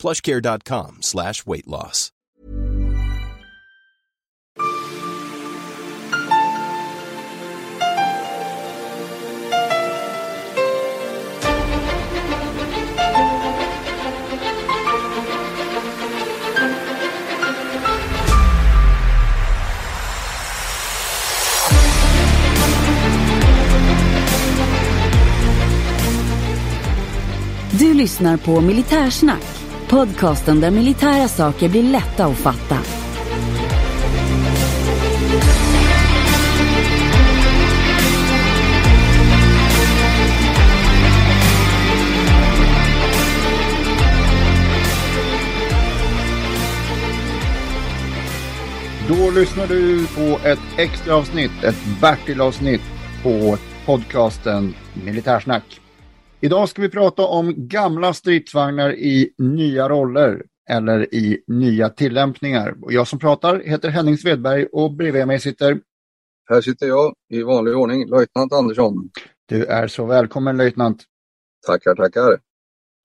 plushcare.com slash weight loss. Du lyssnar på Militärsnack, podcasten där militära saker blir lätta att fatta. Då lyssnar du på ett extra avsnitt, ett Bertil-avsnitt på podcasten Militärsnack. Idag ska vi prata om gamla stridsvagnar i nya roller eller i nya tillämpningar. Och jag som pratar heter Henning Svedberg och bredvid mig sitter... Här sitter jag i vanlig ordning, löjtnant Andersson. Du är så välkommen löjtnant. Tackar, tackar.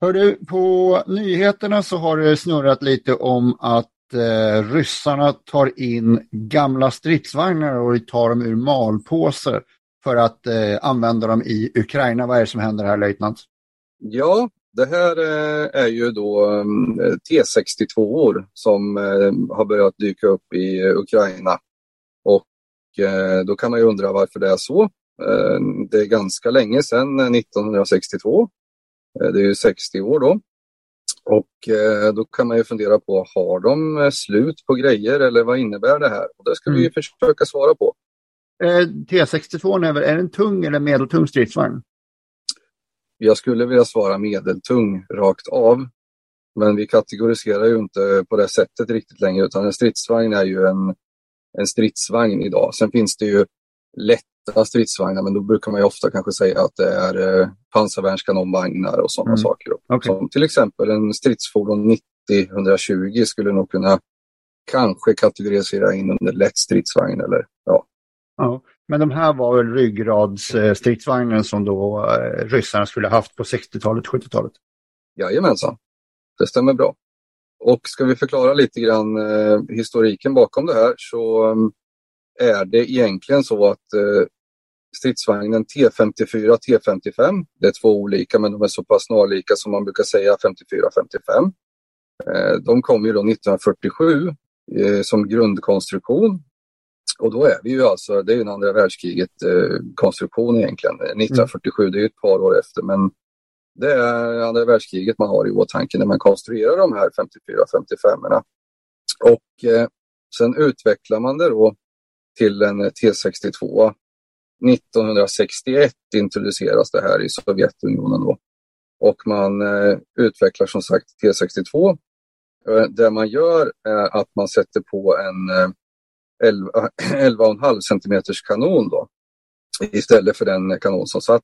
Hör du, på nyheterna så har det snurrat lite om att eh, ryssarna tar in gamla stridsvagnar och tar dem ur malpåse för att eh, använda dem i Ukraina. Vad är det som händer här löjtnant? Ja, det här eh, är ju då eh, T62 som eh, har börjat dyka upp i Ukraina. Och eh, då kan man ju undra varför det är så. det är ganska länge sedan, 1962. det är ju 60 år då. Och då kan man ju fundera på, har de slut på grejer eller vad innebär det här? Och det ska mm. vi försöka svara på. Eh, T62 är, väl, är det en tung eller medeltung stridsvagn? Jag skulle vilja svara medeltung rakt av. Men vi kategoriserar ju inte på det sättet riktigt längre utan en stridsvagn är ju en, en stridsvagn idag. Sen finns det ju lätta stridsvagnar men då brukar man ju ofta kanske säga att det är eh, pansarvärnskanonvagnar och sådana mm. saker. Okay. Som till exempel en stridsfordon 90-120 skulle nog kunna kanske kategorisera in under lätt stridsvagn eller ja, men de här var väl ryggradsstridsvagnen eh, som då eh, ryssarna skulle haft på 60-talet, 70-talet? Jajamensan, det stämmer bra. Och ska vi förklara lite grann eh, historiken bakom det här så um, är det egentligen så att eh, stridsvagnen T54 T55, det är två olika men de är så pass snarlika som man brukar säga 54-55. Eh, de kom ju då 1947 som grundkonstruktion och då är vi ju alltså, det är ju en andra världskriget eh, konstruktion egentligen. 1947, mm. det är ju ett par år efter men det är andra världskriget man har i åtanke när man konstruerar de här 54-55 Och eh, sen utvecklar man det då till en T62. 1961 introduceras det här i Sovjetunionen då. Och man eh, utvecklar som sagt T62. Eh, det man gör är att man sätter på en 11,5 cm kanon då, istället för den kanon som satt.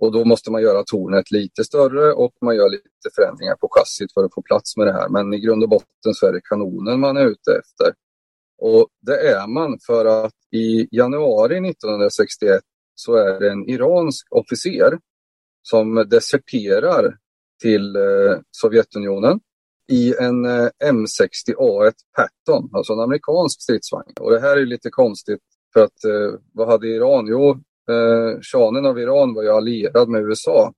Och då måste man göra tornet lite större och man gör lite förändringar på chassit för att få plats med det här. Men i grund och botten så är det kanonen man är ute efter. Och det är man för att i januari 1961 så är det en iransk officer som deserterar till eh, Sovjetunionen i en eh, M60A1 Patton, alltså en amerikansk stridsvagn. Och det här är lite konstigt för att eh, vad hade Iran? Jo, eh, shahen av Iran var ju allierad med USA.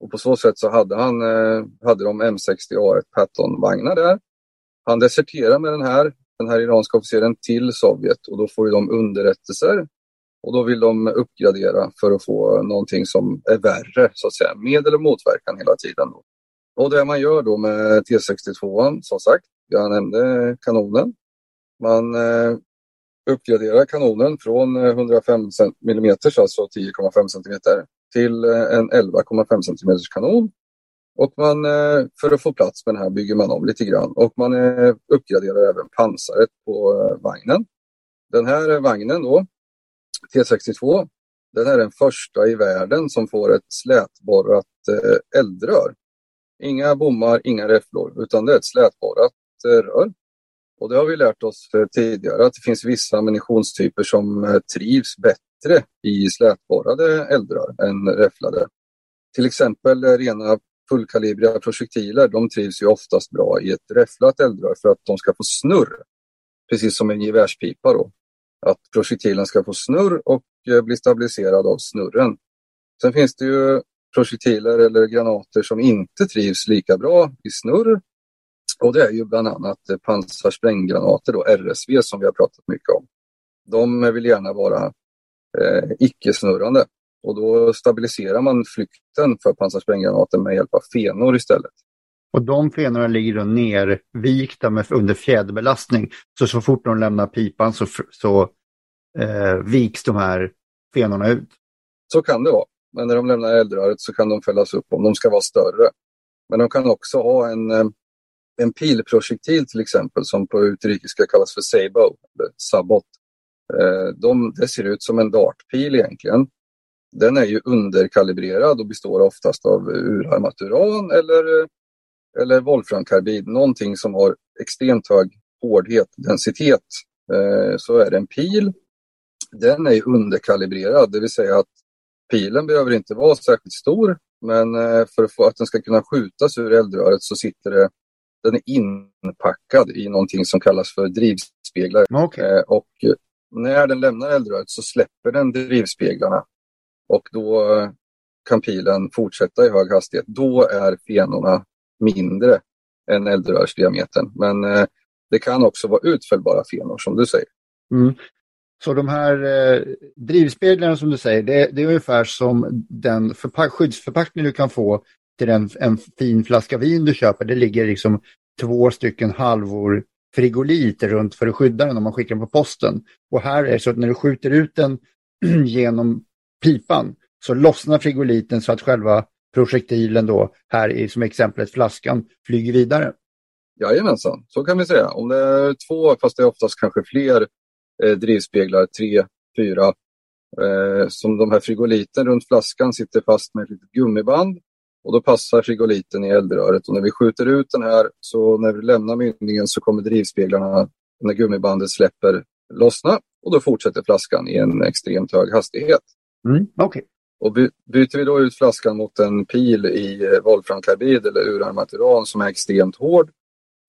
Och på så sätt så hade, han, eh, hade de M60A1 Patton-vagnar där. Han deserterar med den här, den här iranska officeren till Sovjet och då får ju de underrättelser. Och då vill de uppgradera för att få någonting som är värre, så att säga. Med eller motverkan hela tiden. Då. Och det man gör då med T62, som sagt, jag nämnde kanonen. Man eh, uppgraderar kanonen från eh, 105 mm, alltså 10,5 cm, till eh, en 11,5 cm kanon. Och man, eh, för att få plats med den här bygger man om lite grann och man uppgraderar även pansaret på vagnen. Den här vagnen då, T62, den är den första i världen som får ett slätborrat eldrör. Inga bommar, inga räfflor, utan det är ett slätborrat eh, rör. Och det har vi lärt oss tidigare att det finns vissa ammunitionstyper som eh, trivs bättre i slätborrade eldrör än räfflade. Till exempel eh, rena fullkalibriga projektiler, de trivs ju oftast bra i ett räfflat eldrör för att de ska få snurr. Precis som en gevärspipa då. Att projektilen ska få snurr och bli stabiliserad av snurren. Sen finns det ju projektiler eller granater som inte trivs lika bra i snurr. Och det är ju bland annat pansarspränggranater, då, RSV, som vi har pratat mycket om. De vill gärna vara eh, icke-snurrande. Och då stabiliserar man flykten för pansarspränggranaten med hjälp av fenor istället. Och de fenorna ligger då nervikta med, under fjäderbelastning. Så så fort de lämnar pipan så, så eh, viks de här fenorna ut. Så kan det vara. Men när de lämnar eldröret så kan de fällas upp om de ska vara större. Men de kan också ha en, eh, en pilprojektil till exempel som på utrikiska kallas för sabo, eller sabot. Eh, de, det ser ut som en dartpil egentligen den är ju underkalibrerad och består oftast av urarmat uran eller, eh, eller volframkarbid, någonting som har extremt hög hårdhet, densitet. Så är det en pil. Den är underkalibrerad, det vill säga att pilen behöver inte vara särskilt stor, men eh, för att, den ska kunna skjutas ur eldröret så sitter det den är inpackad i någonting som kallas för drivspeglar. Okay. Eh, och när den lämnar eldröret så släpper den drivspeglarna och då kan pilen fortsätta i hög hastighet. Då är fenorna mindre än eldrörsdiametern. Men eh, det kan också vara utfällbara fenor som du säger. Mm. Så de här eh, drivspeglarna som du säger, det, det är ungefär som den skyddsförpackning du kan få till en, en fin flaska vin du köper. Det ligger liksom två stycken halvor frigolit runt för att skydda den om man skickar den på posten. Och här är det så att när du skjuter ut den genom pipan så lossnar frigoliten så att själva projektilen då, här i som exemplet flaskan, flyger vidare. Jajamensan, så kan vi säga. Om det är två, fast det är oftast kanske fler eh, drivspeglar, tre, fyra, eh, som de här frigoliten runt flaskan sitter fast med ett litet gummiband och då passar frigoliten i eldröret och när vi skjuter ut den här så när vi lämnar mynningen så kommer drivspeglarna, när gummibandet släpper, lossna och då fortsätter flaskan i en extremt hög hastighet. Mm, okay. Och by byter vi då ut flaskan mot en pil i eh, volframkarbid eller urarmat uran som är extremt hård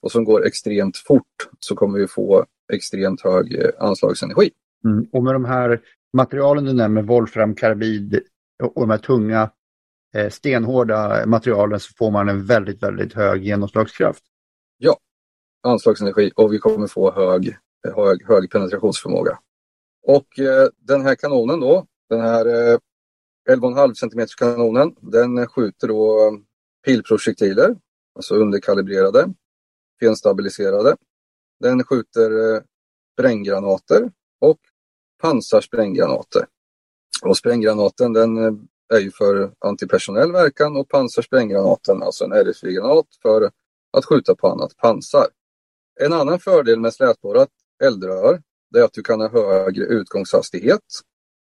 och som går extremt fort så kommer vi få extremt hög eh, anslagsenergi. Mm. Och med de här materialen du nämner, volframkarbid och de här tunga eh, stenhårda materialen så får man en väldigt, väldigt hög genomslagskraft. Ja, anslagsenergi och vi kommer få hög, hög, hög penetrationsförmåga. Och eh, den här kanonen då, den här eh, 11,5 cm kanonen, den skjuter då pilprojektiler, alltså underkalibrerade, fenstabiliserade. Den skjuter eh, spränggranater och pansarspränggranater. Och spränggranaten den eh, är ju för antipersonell verkan och pansarspränggranaten, alltså en RSV-granat, för att skjuta på annat pansar. En annan fördel med slätborrat eldrör är att du kan ha högre utgångshastighet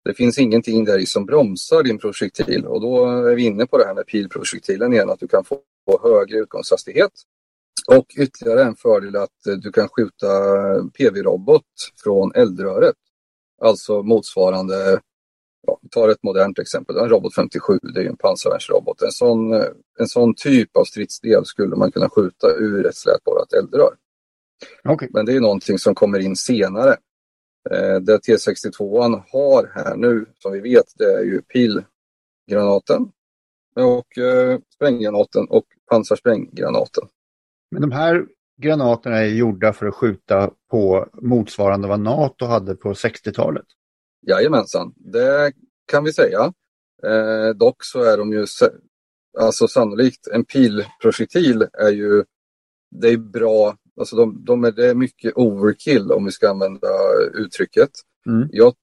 det finns ingenting där i som bromsar din projektil och då är vi inne på det här med pilprojektilen igen, att du kan få högre utgångshastighet. Och ytterligare en fördel är att du kan skjuta PV-robot från eldröret. Alltså motsvarande, ja, vi tar ett modernt exempel, en Robot 57, det är en pansarvärnsrobot. En sån, en sån typ av stridsdel skulle man kunna skjuta ur ett slätborrat eldrör. Okay. Men det är någonting som kommer in senare. Eh, det T62 har här nu, som vi vet, det är ju pilgranaten och eh, spränggranaten och pansarspränggranaten. Men de här granaterna är gjorda för att skjuta på motsvarande vad NATO hade på 60-talet? Jajamensan, det kan vi säga. Eh, dock så är de ju, alltså sannolikt, en pilprojektil är ju, det är bra Alltså de, de är, det är mycket overkill om vi ska använda uttrycket. Mm. Jag,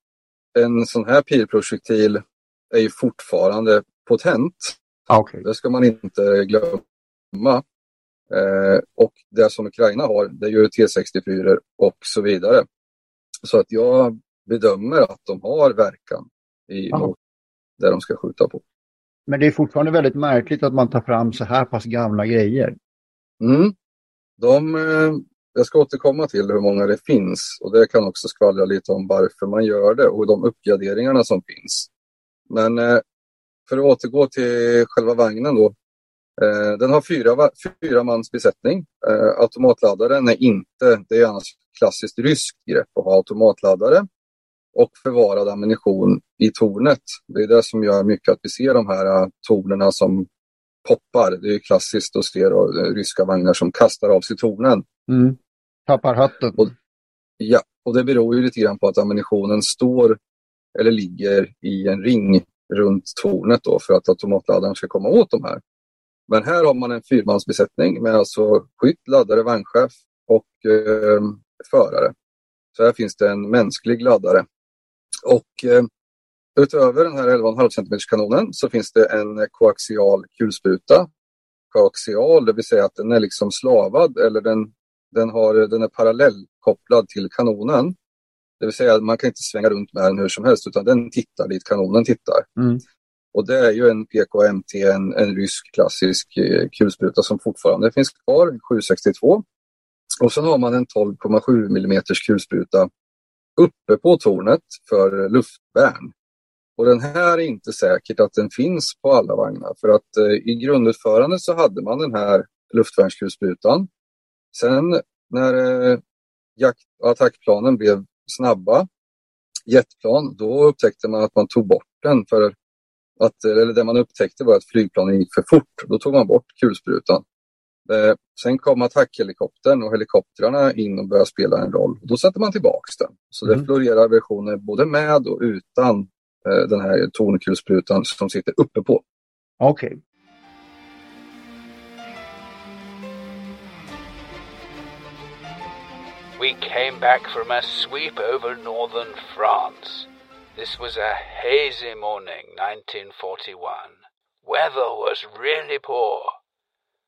en sån här pilprojektil är ju fortfarande potent. Ah, okay. Det ska man inte glömma. Eh, och det som Ukraina har, det är ju T64 och så vidare. Så att jag bedömer att de har verkan i mot där de ska skjuta på. Men det är fortfarande väldigt märkligt att man tar fram så här pass gamla grejer. Mm. De, eh, jag ska återkomma till hur många det finns och det kan också skvallra lite om varför man gör det och de uppgraderingarna som finns. Men eh, för att återgå till själva vagnen då. Eh, den har fyra, fyra mans besättning. Automatladdaren är inte, det är annars klassiskt ryskt grepp att ha automatladdare och förvarad ammunition i tornet. Det är det som gör mycket att vi ser de här tornerna som poppar. Det är klassiskt att se då, ryska vagnar som kastar av sig tornen. Mm. Tappar hatten. Och, ja, och det beror ju lite grann på att ammunitionen står eller ligger i en ring runt tornet då för att automatladdaren ska komma åt de här. Men här har man en fyrmansbesättning med alltså skytt, laddare, vagnchef och eh, förare. Så här finns det en mänsklig laddare. Och eh, utöver den här 11,5 cm kanonen så finns det en koaxial kulspruta. Koaxial, det vill säga att den är liksom slavad eller den, den, har, den är parallellkopplad till kanonen. Det vill säga att man kan inte svänga runt med den hur som helst utan den tittar dit kanonen tittar. Mm. Och det är ju en PKMT, en, en rysk klassisk eh, kulspruta som fortfarande finns kvar, 762. Och sen har man en 12,7 mm kulspruta uppe på tornet för luftvärn. Och den här är inte säkert att den finns på alla vagnar för att eh, i grundutförandet så hade man den här luftvärnskulsprutan. Sen när eh, jakt attackplanen blev snabba, jetplan, då upptäckte man att man tog bort den för att, eller det man upptäckte var att flygplanen gick för fort. Då tog man bort kulsprutan. Eh, sen kom attackhelikoptern och helikoptrarna in och började spela en roll. Då satte man tillbaks den. Så mm. det florerar versioner både med och utan eh, den här tornkulsprutan som sitter uppe på. Okej. Okay. We came back from a sweep over northern France. This was a hazy morning, 1941. Weather was really poor.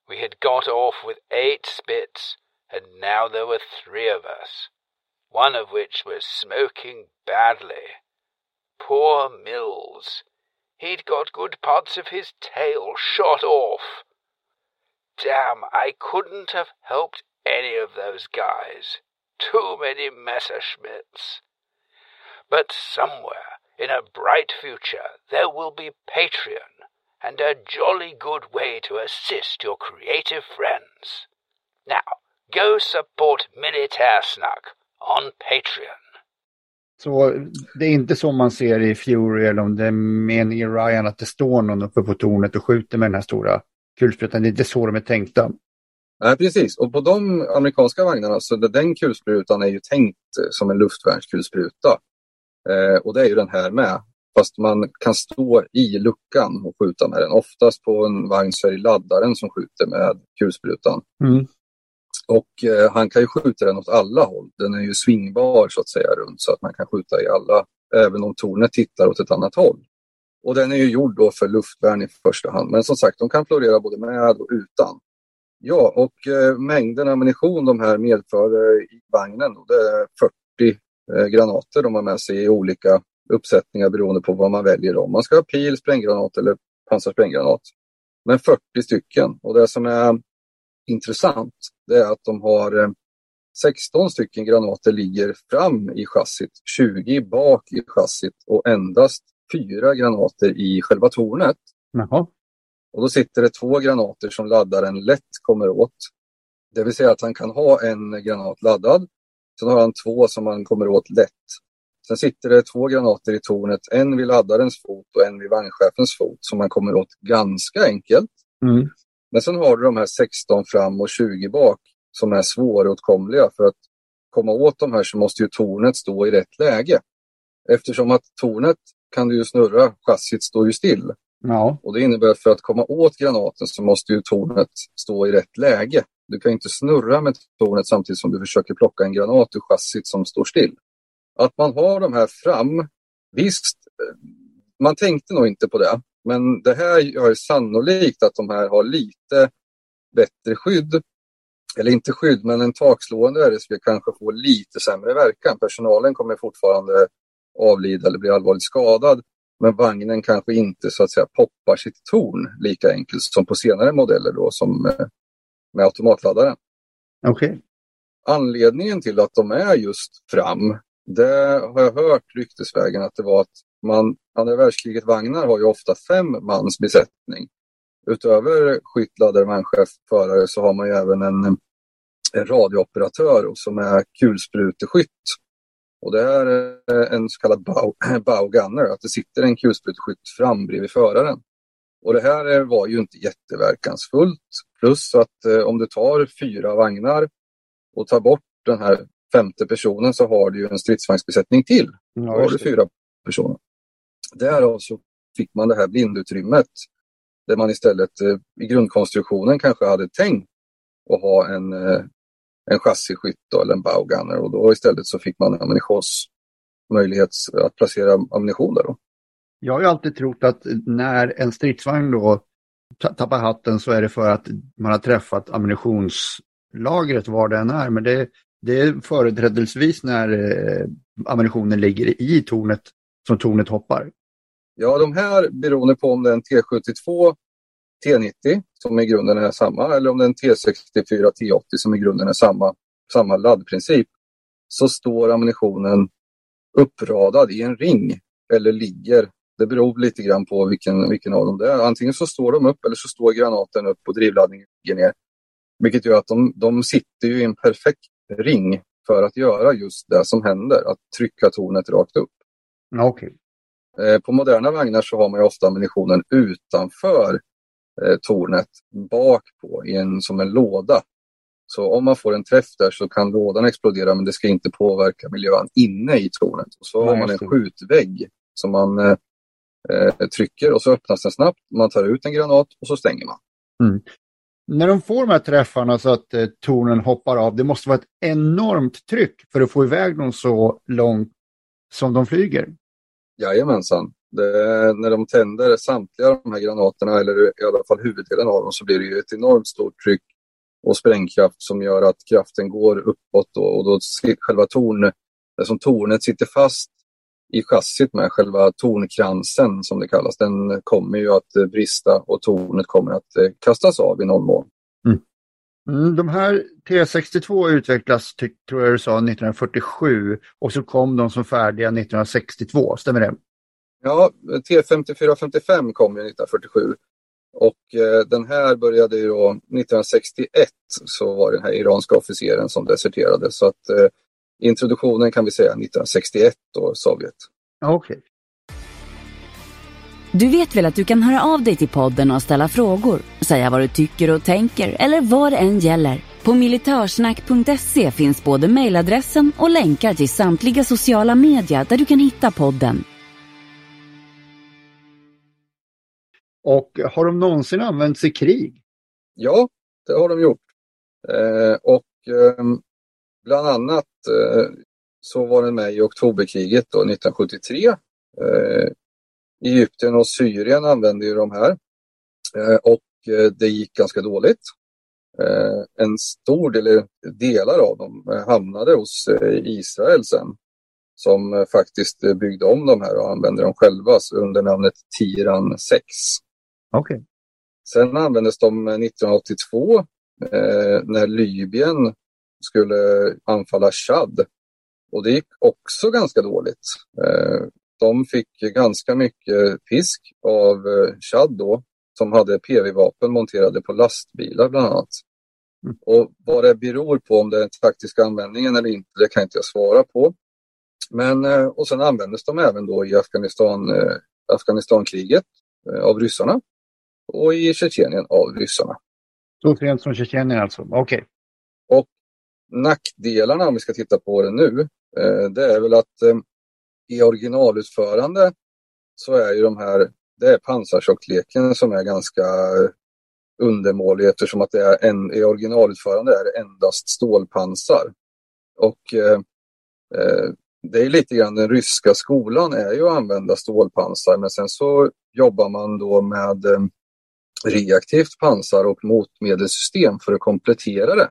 We had got off with eight spits, and now there were three of us, one of which was smoking badly. Poor Mills. He'd got good parts of his tail shot off. Damn, I couldn't have helped any of those guys. Too many Messerschmitts. But somewhere, in a bright future, there will be Patreon and a jolly good way to assist your creative friends. Now, go support Militärsnack on Patreon. Så det är inte som man ser i Fury eller om det är meningen i Ryan att det står någon uppe på tornet och skjuter med den här stora kulsprutan. Det är inte så de är tänkta. Nej, precis. Och på de amerikanska vagnarna så den kulsprutan är ju tänkt som en luftvärnskulspruta. Eh, och det är ju den här med. Fast man kan stå i luckan och skjuta med den. Oftast på en vagn så är det laddaren som skjuter med kulsprutan. Mm. Och eh, han kan ju skjuta den åt alla håll. Den är ju svingbar så att säga runt så att man kan skjuta i alla, även om tornet tittar åt ett annat håll. Och den är ju gjord då för luftvärn i första hand. Men som sagt, de kan florera både med och utan. Ja, och eh, mängden ammunition de här medför eh, i vagnen, då, det är 40 eh, granater de har med sig i olika uppsättningar beroende på vad man väljer. Om man ska ha pil, spränggranat eller pansarspränggranat. Men 40 stycken. Och det som är intressant det är att de har 16 eh, stycken granater ligger fram i chassit, 20 bak i chassit och endast fyra granater i själva tornet. Jaha. Och då sitter det två granater som laddaren lätt kommer åt. Det vill säga att han kan ha en granat laddad. Sen har han två som han kommer åt lätt. Sen sitter det två granater i tornet, en vid laddarens fot och en vid vagnchefens fot som man kommer åt ganska enkelt. Mm. Men sen har du de här 16 fram och 20 bak som är svåråtkomliga. För att komma åt de här så måste ju tornet stå i rätt läge. Eftersom att tornet kan du ju snurra, chassit står ju still. Ja. Och det innebär att för att komma åt granaten så måste ju tornet stå i rätt läge. Du kan inte snurra med tornet samtidigt som du försöker plocka en granat ur chassit som står still. Att man har de här fram, visst, man tänkte nog inte på det. Men det här gör sannolikt att de här har lite bättre skydd. Eller inte skydd, men en takslående RSV kanske får lite sämre verkan. Personalen kommer fortfarande avlida eller bli allvarligt skadad. Men vagnen kanske inte så att säga poppar sitt torn lika enkelt som på senare modeller då som eh, med automatladdaren. Okej. Okay. Anledningen till att de är just fram, det har jag hört ryktesvägen att det var att man, andra världskriget-vagnar har ju ofta fem mans besättning. Utöver skyttladdare, manchef, förare så har man ju även en, en radiooperatör som är kulspruteskytt. Och det är en så kallad bow, bow gunner, att det sitter en kulspruteskytt fram bredvid föraren. Och det här var ju inte jätteverkansfullt. Plus att eh, om du tar fyra vagnar och tar bort den här femte personen så har du ju en stridsvagnsbesättning till. Ja, Då har du fyra personer. Därav så fick man det här blindutrymmet där man istället eh, i grundkonstruktionen kanske hade tänkt att ha en, eh, en chassiskytt eller en bowgunner och då istället så fick man ammunitionsmöjlighet att placera ammunition där. Då. Jag har ju alltid trott att när en stridsvagn då tappar hatten så är det för att man har träffat ammunitionslagret var det än är. Men det, det är företrädesvis när eh, ammunitionen ligger i tornet som tornet hoppar. Ja, de här beroende på om det är en T72 T90 som i grunden är samma eller om det är en T64 T80 som i grunden är samma, samma laddprincip så står ammunitionen uppradad i en ring eller ligger. Det beror lite grann på vilken, vilken av dem det är. Antingen så står de upp eller så står granaten upp och drivladdningen ligger ner. Vilket gör att de, de sitter i en perfekt ring för att göra just det som händer, att trycka tornet rakt upp. Okay. Eh, på moderna vagnar så har man ofta ammunitionen utanför eh, tornet, bak på, i en, som en låda. Så om man får en träff där så kan lådan explodera men det ska inte påverka miljön inne i tornet. Och så Nej, har man en skjutvägg som man eh, trycker och så öppnas den snabbt. Man tar ut en granat och så stänger man. Mm. När de får de här träffarna så att eh, tornen hoppar av, det måste vara ett enormt tryck för att få iväg dem så långt som de flyger. Jajamensan. Det, när de tänder samtliga de här granaterna, eller i alla fall huvuddelen av dem, så blir det ju ett enormt stort tryck och sprängkraft som gör att kraften går uppåt då, och då själva torn, det som tornet sitter fast i chassit med, själva tornkransen som det kallas, den kommer ju att brista och tornet kommer att eh, kastas av i någon mån. Mm. Mm, de här T62 utvecklas, tror jag du sa, 1947 och så kom de som färdiga 1962, stämmer det? Ja, T54-55 kom ju 1947 och eh, den här började ju då 1961 så var den här iranska officeren som deserterade så att eh, introduktionen kan vi säga 1961 då, Sovjet. Okej. Okay. Du vet väl att du kan höra av dig till podden och ställa frågor, säga vad du tycker och tänker eller vad det än gäller. På militörsnack.se finns både mejladressen och länkar till samtliga sociala medier där du kan hitta podden. Och har de någonsin använts i krig? Ja, det har de gjort. Eh, och eh, bland annat eh, så var den med i oktoberkriget då, 1973. Eh, Egypten och Syrien använde ju de här eh, och det gick ganska dåligt. En stor del, delar av dem hamnade hos Israel sen som faktiskt byggde om de här och använde dem själva under namnet Tiran 6. Okay. Sen användes de 1982 eh, när Libyen skulle anfalla Chad. Och det gick också ganska dåligt. Eh, de fick ganska mycket fisk av eh, Chad då, som hade PV-vapen monterade på lastbilar bland annat. Mm. Och vad det beror på, om det är taktiska användningen eller inte, det kan inte jag svara på. Men, eh, och sen användes de även då i Afghanistan, eh, Afghanistankriget eh, av ryssarna och i Tjetjenien av ryssarna. Så rent som Tjetjenien alltså, okej. Okay. Nackdelarna om vi ska titta på det nu, eh, det är väl att eh, i originalutförande så är ju de här, det är pansartjockleken som är ganska eh, undermålig eftersom att det är en, i originalutförande är det endast stålpansar. Och eh, det är lite grann den ryska skolan är ju att använda stålpansar men sen så jobbar man då med reaktivt pansar och motmedelssystem för att komplettera det.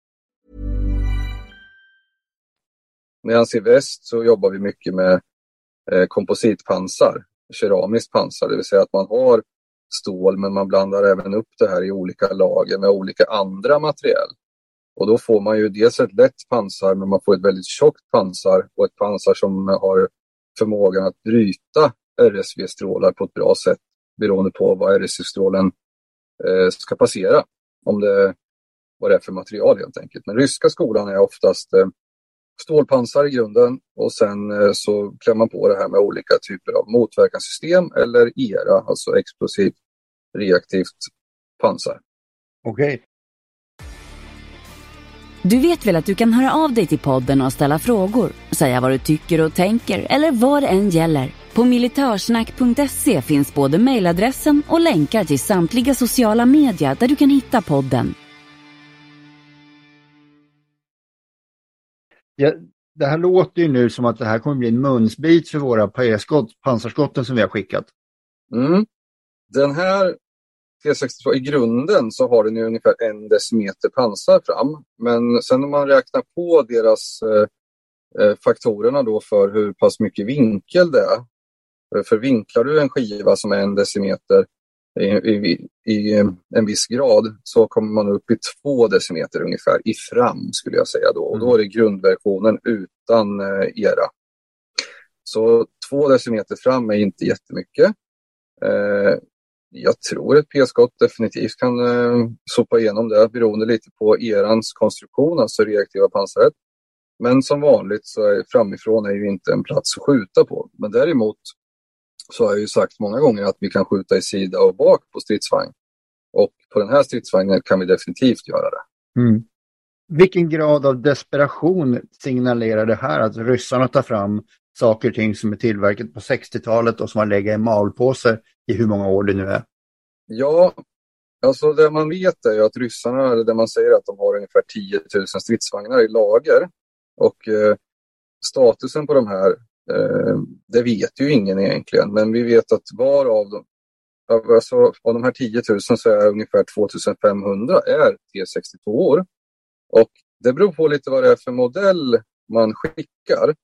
Medan i väst så jobbar vi mycket med eh, kompositpansar, keramiskt pansar, det vill säga att man har stål men man blandar även upp det här i olika lager med olika andra material. Och då får man ju dels ett lätt pansar men man får ett väldigt tjockt pansar och ett pansar som har förmågan att bryta RSV-strålar på ett bra sätt beroende på vad RSV-strålen eh, ska passera. Om det, vad det är för material helt enkelt. Men ryska skolan är oftast eh, stålpansar i grunden och sen eh, så klämmer man på det här med olika typer av motverkanssystem eller ERA, alltså explosivt reaktivt pansar. Okej. Du vet väl att du kan höra av dig till podden och ställa frågor, säga vad du tycker och tänker eller vad det än gäller. På militörsnack.se finns både mejladressen och länkar till samtliga sociala medier där du kan hitta podden. Det här låter ju nu som att det här kommer bli en munsbit för våra PS-skott, pansarskotten som vi har skickat. Mm. Den här T62, i grunden så har den ju ungefär en decimeter pansar fram. Men sen om man räknar på deras eh, eh faktorerna då för hur pass mycket vinkel det är. För vinklar du en skiva som är en decimeter i, i, i en viss grad så kommer man upp i två decimeter ungefär i fram skulle jag säga då. Och då är det grundversionen utan eh, ERA. Så två decimeter fram är inte jättemycket. Eh, jag tror ett p-skott definitivt kan eh, sopa igenom det beroende lite på erans konstruktion, alltså reaktiva pansaret. Men som vanligt så är framifrån är ju inte en plats att skjuta på. Men däremot så har jag ju sagt många gånger att vi kan skjuta i sida och bak på stridsvagn. Och på den här stridsvagnen kan vi definitivt göra det. Mm. Vilken grad av desperation signalerar det här att ryssarna tar fram saker och ting som är tillverkat på 60-talet och som har legat i malpåse i hur många år det nu är? Ja, alltså det man vet är ju att ryssarna, eller det man säger att de har ungefär 10 000 stridsvagnar i lager. Och eh, statusen på de här, Eh, det vet ju ingen egentligen. Men vi vet att var av dem, alltså, av de här 10 000 så är ungefär 2500 är T62 år. Och det beror på lite vad det är för modell man skickar.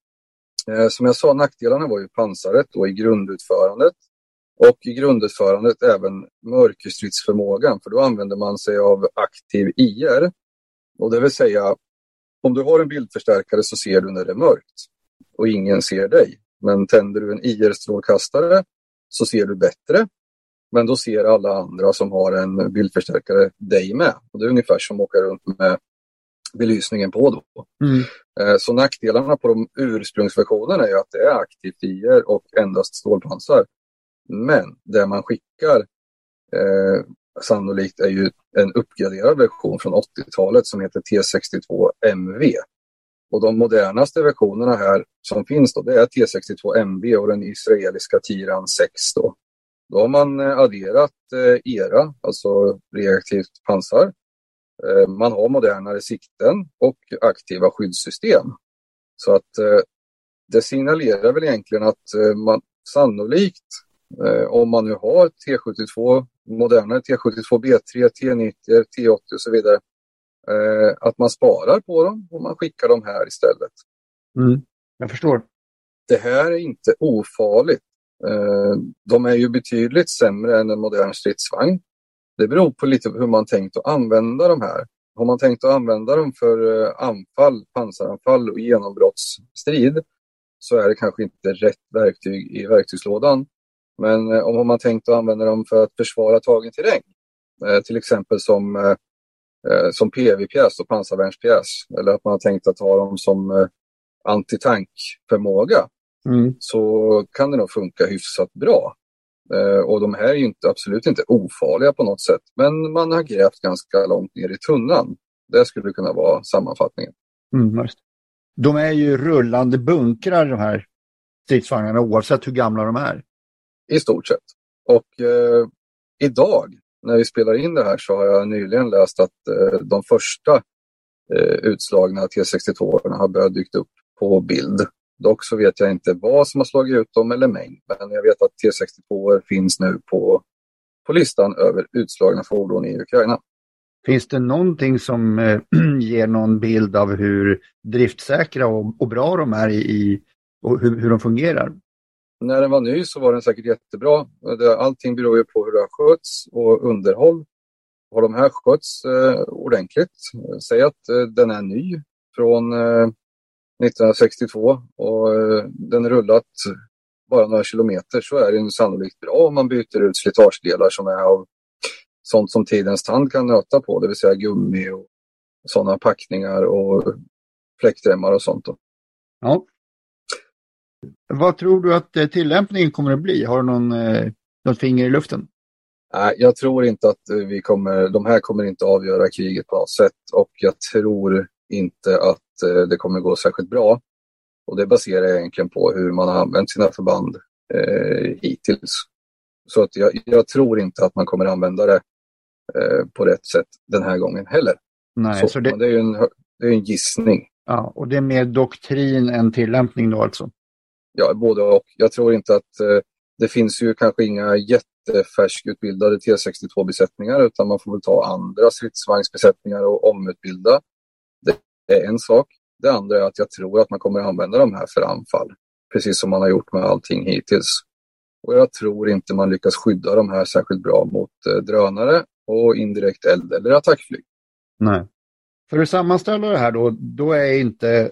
Eh, som jag sa, nackdelarna var ju pansaret då i grundutförandet. Och i grundutförandet även mörkerstridsförmågan, för då använder man sig av aktiv IR. Och det vill säga, om du har en bildförstärkare så ser du när det är mörkt och ingen ser dig. Men tänder du en IR-strålkastare så ser du bättre. Men då ser alla andra som har en bildförstärkare dig med. Och det är ungefär som att åka runt med belysningen på då. Mm. Eh, Så nackdelarna på de ursprungsversionerna är att det är aktivt IR och endast stålpansar. Men det man skickar eh, sannolikt är ju en uppgraderad version från 80-talet som heter T62 MV. Och de modernaste versionerna här som finns då, det är T62 MB och den israeliska Tiran 6 då. Då har man eh, adderat eh, ERA, alltså reaktivt pansar. Eh, Man har modernare sikten och aktiva skyddssystem. Så att eh, det signalerar väl egentligen att eh, man sannolikt, eh, om man nu har T72, modernare T72 B3, T90, T80 och så vidare, att man sparar på dem och man skickar dem här istället. Mm. Jag förstår. Det här är inte ofarligt. Eh, de är ju betydligt sämre än en modern stridsvagn. Det beror på lite hur man tänkt att använda de här. Har man tänkt att använda dem för eh, anfall, pansaranfall och genombrottsstrid så är det kanske inte rätt verktyg i verktygslådan. Men eh, om man tänkt att använda dem för att försvara tagen terräng, till exempel som, som PV-pjäs och pansarvärnspjäs, eller att man har tänkt att ha dem som antitankförmåga, mm. så kan det nog funka hyfsat bra. Eh, och de här är ju inte, absolut inte ofarliga på något sätt, men man har grävt ganska långt ner i tunnan. Det skulle kunna vara sammanfattningen. Mm. De är ju rullande bunkrar de här stridsvagnarna oavsett hur gamla de är. I stort sett. Och eh, idag när vi spelar in det här så har jag nyligen läst att eh, de första eh, utslagna T62 har börjat dykt upp på bild. Dock så vet jag inte vad som har slagit ut dem eller mängd, men jag vet att T62 finns nu på, på listan över utslagna fordon i Ukraina. Finns det någonting som eh, ger någon bild av hur driftsäkra och, och bra de är i, och hur, hur de fungerar? När den var ny så var den säkert jättebra. Allting beror ju på hur det har skötts och underhåll. Har de här skötts eh, ordentligt, säg att eh, den är ny från eh, 1962 och eh, den rullat bara några kilometer så är den sannolikt bra om man byter ut slitagedelar som är av sånt som tidens tand kan nöta på, det vill säga gummi och sådana packningar och fläktremmar och sånt. Då. Ja. Vad tror du att eh, tillämpningen kommer att bli? Har du någon, eh, något finger i luften? Nej, jag tror inte att vi kommer, de här kommer inte avgöra kriget på något sätt och jag tror inte att Eh, det kommer gå särskilt bra. Och det baserar jag egentligen på hur man har använt sina förband eh, hittills. Så att jag, jag, tror inte att man kommer använda det eh, på rätt sätt den här gången heller. Nej, så, så det... det... är ju en, det är en gissning. Ja, och det är mer doktrin än tillämpning då alltså? Ja, både och. Jag tror inte att eh, det finns ju kanske inga jättefärskutbildade T62-besättningar utan man får väl ta andra stridsvagnsbesättningar och omutbilda Det är en sak. Det andra är att jag tror att man kommer att använda de här för anfall, precis som man har gjort med allting hittills. Och jag tror inte man lyckas skydda de här särskilt bra mot eh, drönare och indirekt eld eller attackflyg. Nej. För att sammanställa det här då, då är inte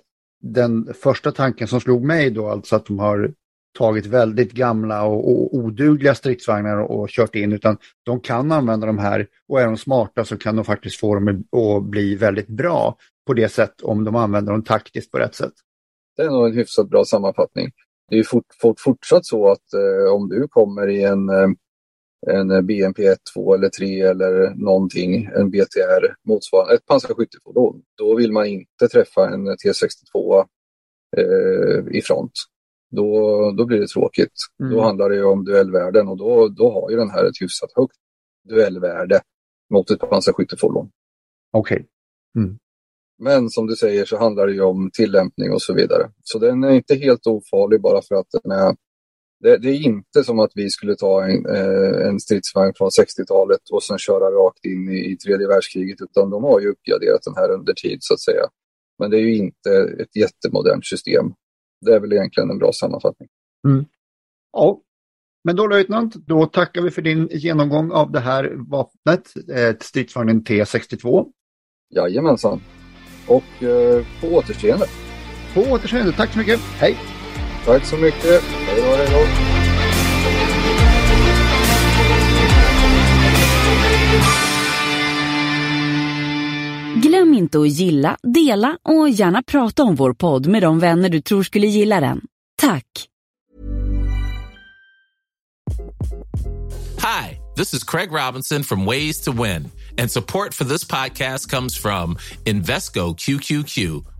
den första tanken som slog mig då alltså att de har tagit väldigt gamla och, och odugliga stridsvagnar och, och kört in utan de kan använda de här och är de smarta så kan de faktiskt få dem att bli väldigt bra på det sätt om de använder dem taktiskt på rätt sätt. Det är nog en hyfsat bra sammanfattning. Det är fort, fort, fortsatt så att eh, om du kommer i en, eh, en BMP 1, 2 eller 3 eller någonting, en BTR motsvarande ett pansarskyttefordon, då vill man inte träffa en T62 eh, i front. Då, då blir det tråkigt. Mm. Då handlar det om duellvärden och då, då har ju den här ett hyfsat högt duellvärde mot ett pansarskyttefordon. Okej. Okay. Mm. Men som du säger så handlar det ju om tillämpning och så vidare. Så den är inte helt ofarlig bara för att den är... Det, det är inte som att vi skulle ta en, eh, en stridsvagn från 60-talet och sen köra rakt in i, i tredje världskriget, utan de har ju uppgraderat den här under tid så att säga. Men det är ju inte ett jättemodernt system. Det är väl egentligen en bra sammanfattning. Mm. Ja, men då löjtnant, då tackar vi för din genomgång av det här vapnet, eh, stridsvagnen T62. Jajamensan och eh, på återseende. På återseende. Tack så mycket. Hej! Tack så mycket. Hej då, hej då. Glöm inte att gilla, dela och gärna prata om vår podd med de vänner du tror skulle gilla den. Tack! Hi, this is Craig Robinson from Ways to Win. And support for this podcast comes from Invesco QQQ,